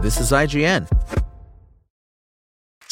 This is IGN.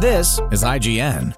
This is IGN.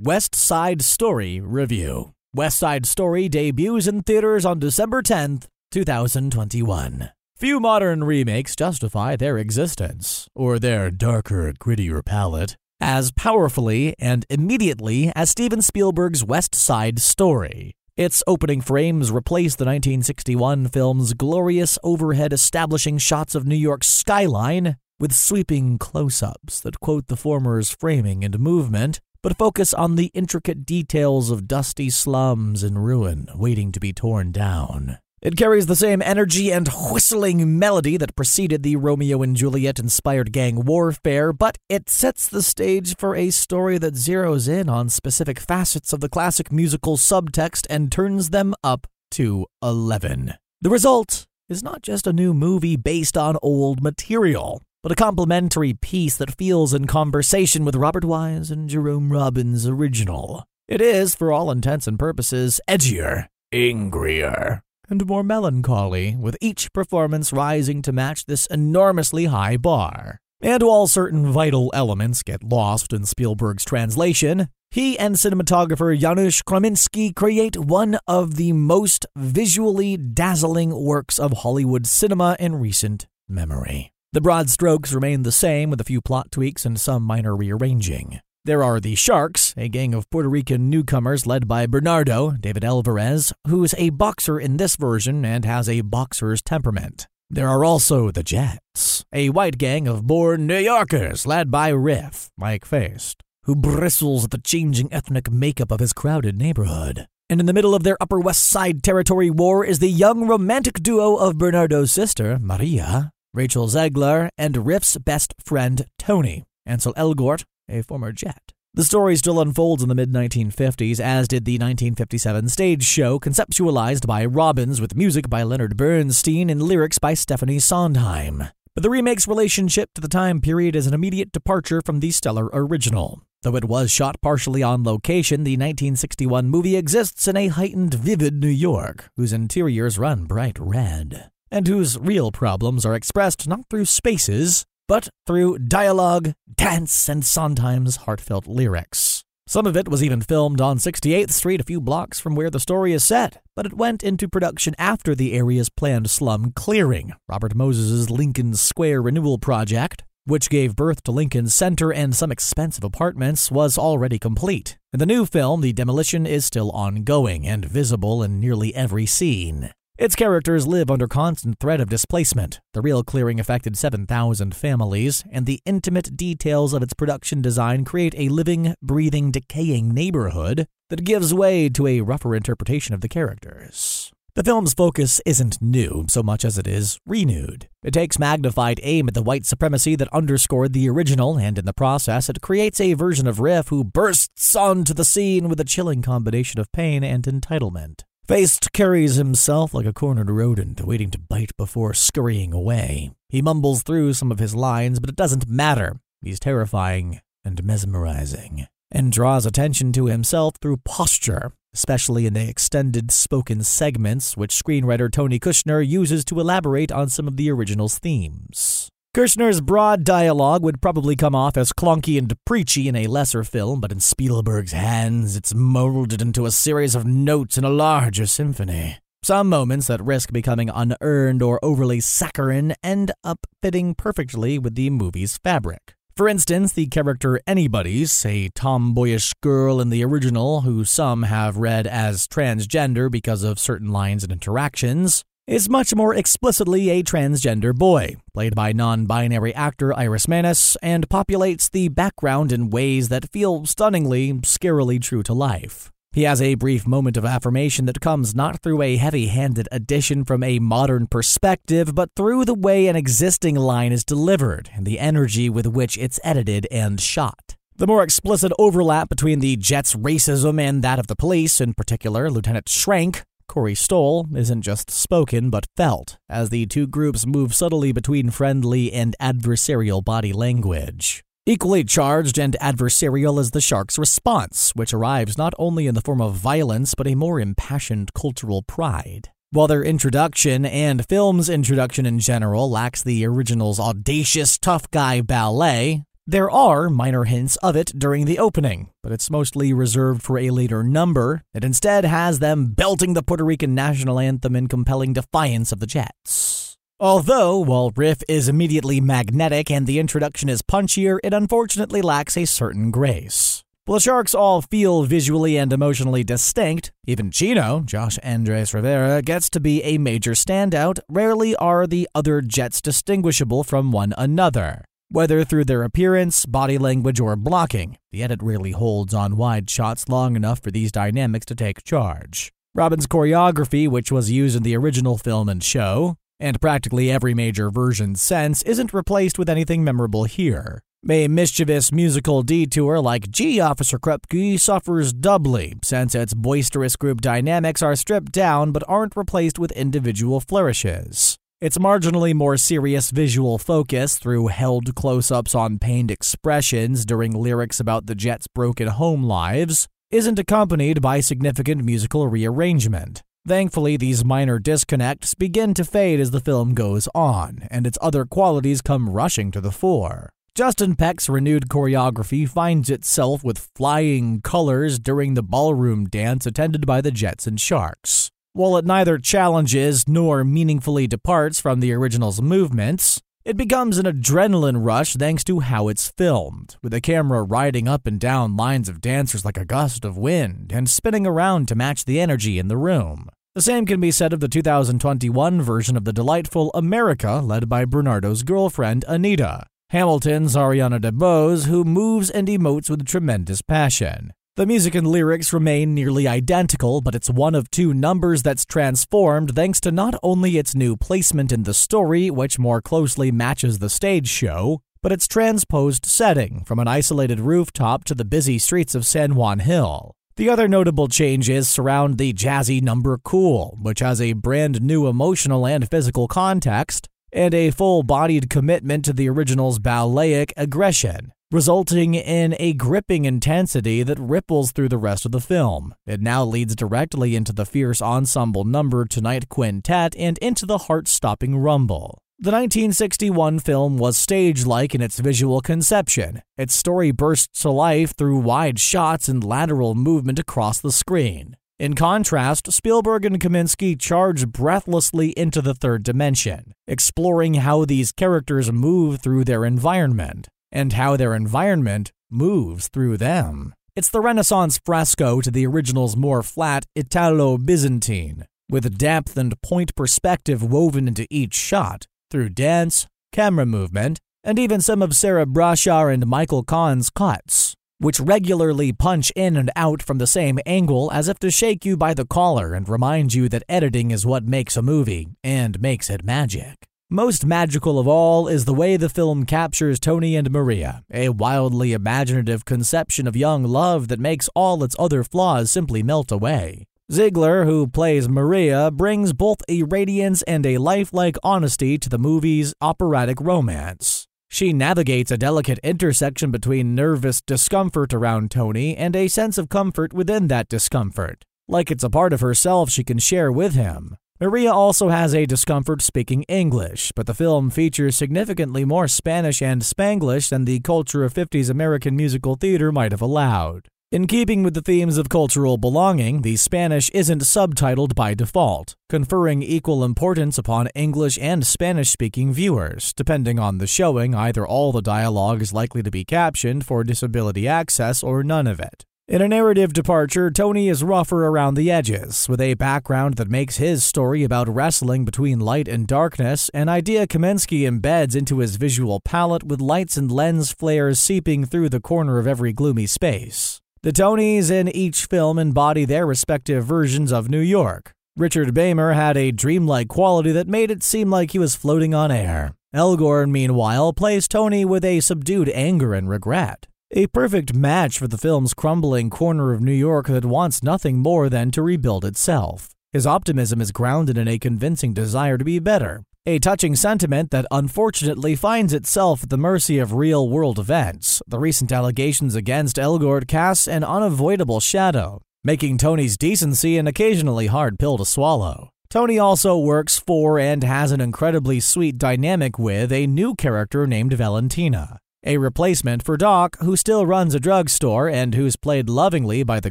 West Side Story Review. West Side Story debuts in theaters on December 10th, 2021. Few modern remakes justify their existence, or their darker, grittier palette, as powerfully and immediately as Steven Spielberg's West Side Story. Its opening frames replace the 1961 film's glorious overhead establishing shots of New York's skyline with sweeping close ups that quote the former's framing and movement, but focus on the intricate details of dusty slums in ruin waiting to be torn down. It carries the same energy and whistling melody that preceded the Romeo and Juliet inspired gang warfare, but it sets the stage for a story that zeroes in on specific facets of the classic musical subtext and turns them up to 11. The result is not just a new movie based on old material but a complimentary piece that feels in conversation with Robert Wise and Jerome Robbins' original. It is, for all intents and purposes, edgier, angrier, and more melancholy, with each performance rising to match this enormously high bar. And while certain vital elements get lost in Spielberg's translation, he and cinematographer Janusz Kaminski create one of the most visually dazzling works of Hollywood cinema in recent memory. The broad strokes remain the same with a few plot tweaks and some minor rearranging. There are the Sharks, a gang of Puerto Rican newcomers led by Bernardo, David Alvarez, who's a boxer in this version and has a boxer's temperament. There are also the Jets, a white gang of born New Yorkers led by Riff, Mike Faist, who bristles at the changing ethnic makeup of his crowded neighborhood. And in the middle of their Upper West Side territory war is the young romantic duo of Bernardo's sister, Maria, Rachel Zegler, and Riff's best friend, Tony, Ansel Elgort, a former Jet. The story still unfolds in the mid 1950s, as did the 1957 stage show, conceptualized by Robbins with music by Leonard Bernstein and lyrics by Stephen Sondheim. But the remake's relationship to the time period is an immediate departure from the stellar original. Though it was shot partially on location, the 1961 movie exists in a heightened, vivid New York, whose interiors run bright red and whose real problems are expressed not through spaces, but through dialogue, dance, and sometimes heartfelt lyrics. Some of it was even filmed on 68th Street, a few blocks from where the story is set, but it went into production after the area's planned slum clearing, Robert Moses' Lincoln Square renewal project, which gave birth to Lincoln Center and some expensive apartments, was already complete. In the new film, the demolition is still ongoing and visible in nearly every scene. Its characters live under constant threat of displacement. The real clearing affected 7,000 families, and the intimate details of its production design create a living, breathing, decaying neighborhood that gives way to a rougher interpretation of the characters. The film's focus isn't new so much as it is renewed. It takes magnified aim at the white supremacy that underscored the original, and in the process, it creates a version of Riff who bursts onto the scene with a chilling combination of pain and entitlement. Faist carries himself like a cornered rodent waiting to bite before scurrying away. He mumbles through some of his lines, but it doesn't matter. He's terrifying and mesmerizing, and draws attention to himself through posture, especially in the extended spoken segments which screenwriter Tony Kushner uses to elaborate on some of the original's themes. Kushner's broad dialogue would probably come off as clunky and preachy in a lesser film, but in Spielberg's hands, it's molded into a series of notes in a larger symphony. Some moments that risk becoming unearned or overly saccharine end up fitting perfectly with the movie's fabric. For instance, the character Anybody's, a tomboyish girl in the original who some have read as transgender because of certain lines and interactions, is much more explicitly a transgender boy, played by non binary actor Iris Menas, and populates the background in ways that feel stunningly, scarily true to life. He has a brief moment of affirmation that comes not through a heavy handed addition from a modern perspective, but through the way an existing line is delivered and the energy with which it's edited and shot. The more explicit overlap between the Jets' racism and that of the police, in particular Lieutenant Schrank, Corey Stoll, isn't just spoken but felt, as the two groups move subtly between friendly and adversarial body language. Equally charged and adversarial is the shark's response, which arrives not only in the form of violence but a more impassioned cultural pride. While their introduction and film's introduction in general lacks the original's audacious tough guy ballet, there are minor hints of it during the opening, but it's mostly reserved for a later number. It instead has them belting the Puerto Rican national anthem in compelling defiance of the Jets. Although, while Riff is immediately magnetic and the introduction is punchier, it unfortunately lacks a certain grace. While the Sharks all feel visually and emotionally distinct, even Chino, Josh Andres Rivera, gets to be a major standout. Rarely are the other Jets distinguishable from one another. Whether through their appearance, body language, or blocking, the edit rarely holds on wide shots long enough for these dynamics to take charge. Robbins' choreography, which was used in the original film and show, and practically every major version since, isn't replaced with anything memorable here. A mischievous musical detour like Gee Officer Krupke suffers doubly, since its boisterous group dynamics are stripped down but aren't replaced with individual flourishes. Its marginally more serious visual focus through held close ups on pained expressions during lyrics about the Jets' broken home lives isn't accompanied by significant musical rearrangement. Thankfully, these minor disconnects begin to fade as the film goes on, and its other qualities come rushing to the fore. Justin Peck's renewed choreography finds itself with flying colors during the ballroom dance attended by the Jets and Sharks. While it neither challenges nor meaningfully departs from the original's movements, it becomes an adrenaline rush thanks to how it's filmed, with the camera riding up and down lines of dancers like a gust of wind and spinning around to match the energy in the room. The same can be said of the 2021 version of the delightful America, led by Bernardo's girlfriend, Anita, Hamilton's Ariana DeBose, who moves and emotes with tremendous passion. The music and lyrics remain nearly identical, but it's one of two numbers that's transformed thanks to not only its new placement in the story, which more closely matches the stage show, but its transposed setting from an isolated rooftop to the busy streets of San Juan Hill. The other notable changes surround the jazzy number Cool, which has a brand new emotional and physical context, and a full bodied commitment to the original's balletic aggression resulting in a gripping intensity that ripples through the rest of the film. It now leads directly into the fierce ensemble number Tonight Quintet and into the heart stopping rumble. The 1961 film was stage like in its visual conception. Its story bursts to life through wide shots and lateral movement across the screen. In contrast, Spielberg and Kaminski charge breathlessly into the third dimension, exploring how these characters move through their environment and how their environment moves through them. It's the Renaissance fresco to the original's more flat Italo Byzantine, with depth and point perspective woven into each shot through dance, camera movement, and even some of Sarah Broshar and Michael Kahn's cuts, which regularly punch in and out from the same angle as if to shake you by the collar and remind you that editing is what makes a movie and makes it magic. Most magical of all is the way the film captures Tony and Maria, a wildly imaginative conception of young love that makes all its other flaws simply melt away. Zegler, who plays Maria, brings both a radiance and a lifelike honesty to the movie's operatic romance. She navigates a delicate intersection between nervous discomfort around Tony and a sense of comfort within that discomfort, like it's a part of herself she can share with him. Maria also has a discomfort speaking English, but the film features significantly more Spanish and Spanglish than the culture of 50s American musical theater might have allowed. In keeping with the themes of cultural belonging, the Spanish isn't subtitled by default, conferring equal importance upon English and Spanish speaking viewers. Depending on the showing, either all the dialogue is likely to be captioned for disability access or none of it. In a narrative departure, Tony is rougher around the edges, with a background that makes his story about wrestling between light and darkness, an idea Kaminski embeds into his visual palette with lights and lens flares seeping through the corner of every gloomy space. The Tonys in each film embody their respective versions of New York. Richard Beymer had a dreamlike quality that made it seem like he was floating on air. Elgort, meanwhile, plays Tony with a subdued anger and regret. A perfect match for the film's crumbling corner of New York that wants nothing more than to rebuild itself. His optimism is grounded in a convincing desire to be better, a touching sentiment that unfortunately finds itself at the mercy of real world events. The recent allegations against Elgort cast an unavoidable shadow, making Tony's decency an occasionally hard pill to swallow. Tony also works for and has an incredibly sweet dynamic with a new character named Valentina a replacement for Doc, who still runs a drugstore and who's played lovingly by the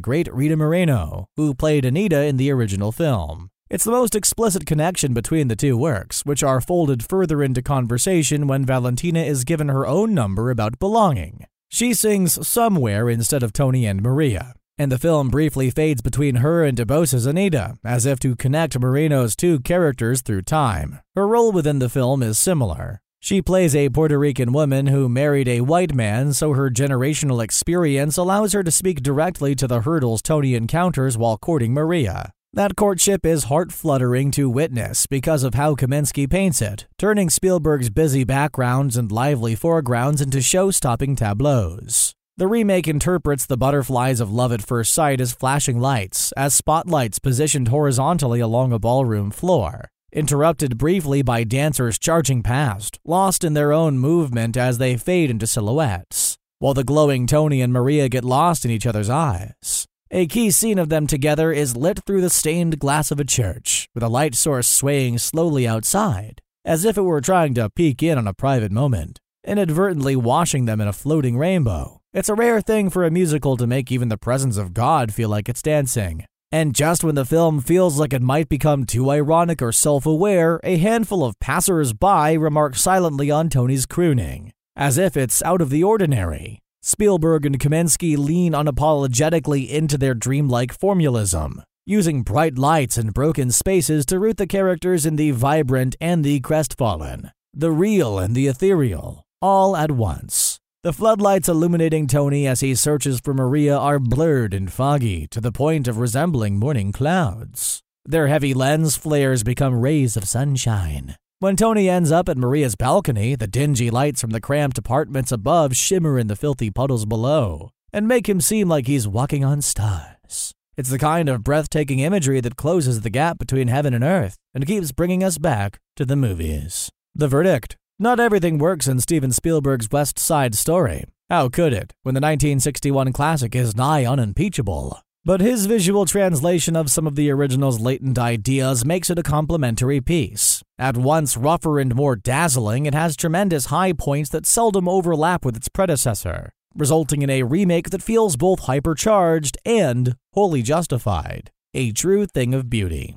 great Rita Moreno, who played Anita in the original film. It's the most explicit connection between the two works, which are folded further into conversation when Valentina is given her own number about belonging. She sings Somewhere instead of Tony and Maria, and the film briefly fades between her and DeBose's Anita, as if to connect Moreno's two characters through time. Her role within the film is similar. She plays a Puerto Rican woman who married a white man, so her generational experience allows her to speak directly to the hurdles Tony encounters while courting Maria. That courtship is heart fluttering to witness because of how Kaminski paints it, turning Spielberg's busy backgrounds and lively foregrounds into show stopping tableaus. The remake interprets the butterflies of love at first sight as flashing lights, as spotlights positioned horizontally along a ballroom floor interrupted briefly by dancers charging past, lost in their own movement as they fade into silhouettes, while the glowing Tony and Maria get lost in each other's eyes. A key scene of them together is lit through the stained glass of a church, with a light source swaying slowly outside, as if it were trying to peek in on a private moment, inadvertently washing them in a floating rainbow. It's a rare thing for a musical to make even the presence of God feel like it's dancing, and just when the film feels like it might become too ironic or self aware, a handful of passers by remark silently on Tony's crooning, as if it's out of the ordinary. Spielberg and Kaminski lean unapologetically into their dreamlike formalism, using bright lights and broken spaces to root the characters in the vibrant and the crestfallen, the real and the ethereal, all at once. The floodlights illuminating Tony as he searches for Maria are blurred and foggy to the point of resembling morning clouds. Their heavy lens flares become rays of sunshine. When Tony ends up at Maria's balcony, the dingy lights from the cramped apartments above shimmer in the filthy puddles below and make him seem like he's walking on stars. It's the kind of breathtaking imagery that closes the gap between heaven and earth and keeps bringing us back to the movies. The verdict not everything works in Steven Spielberg's West Side Story. How could it, when the 1961 classic is nigh unimpeachable? But his visual translation of some of the original's latent ideas makes it a complementary piece. At once rougher and more dazzling, it has tremendous high points that seldom overlap with its predecessor, resulting in a remake that feels both hypercharged and wholly justified. A true thing of beauty.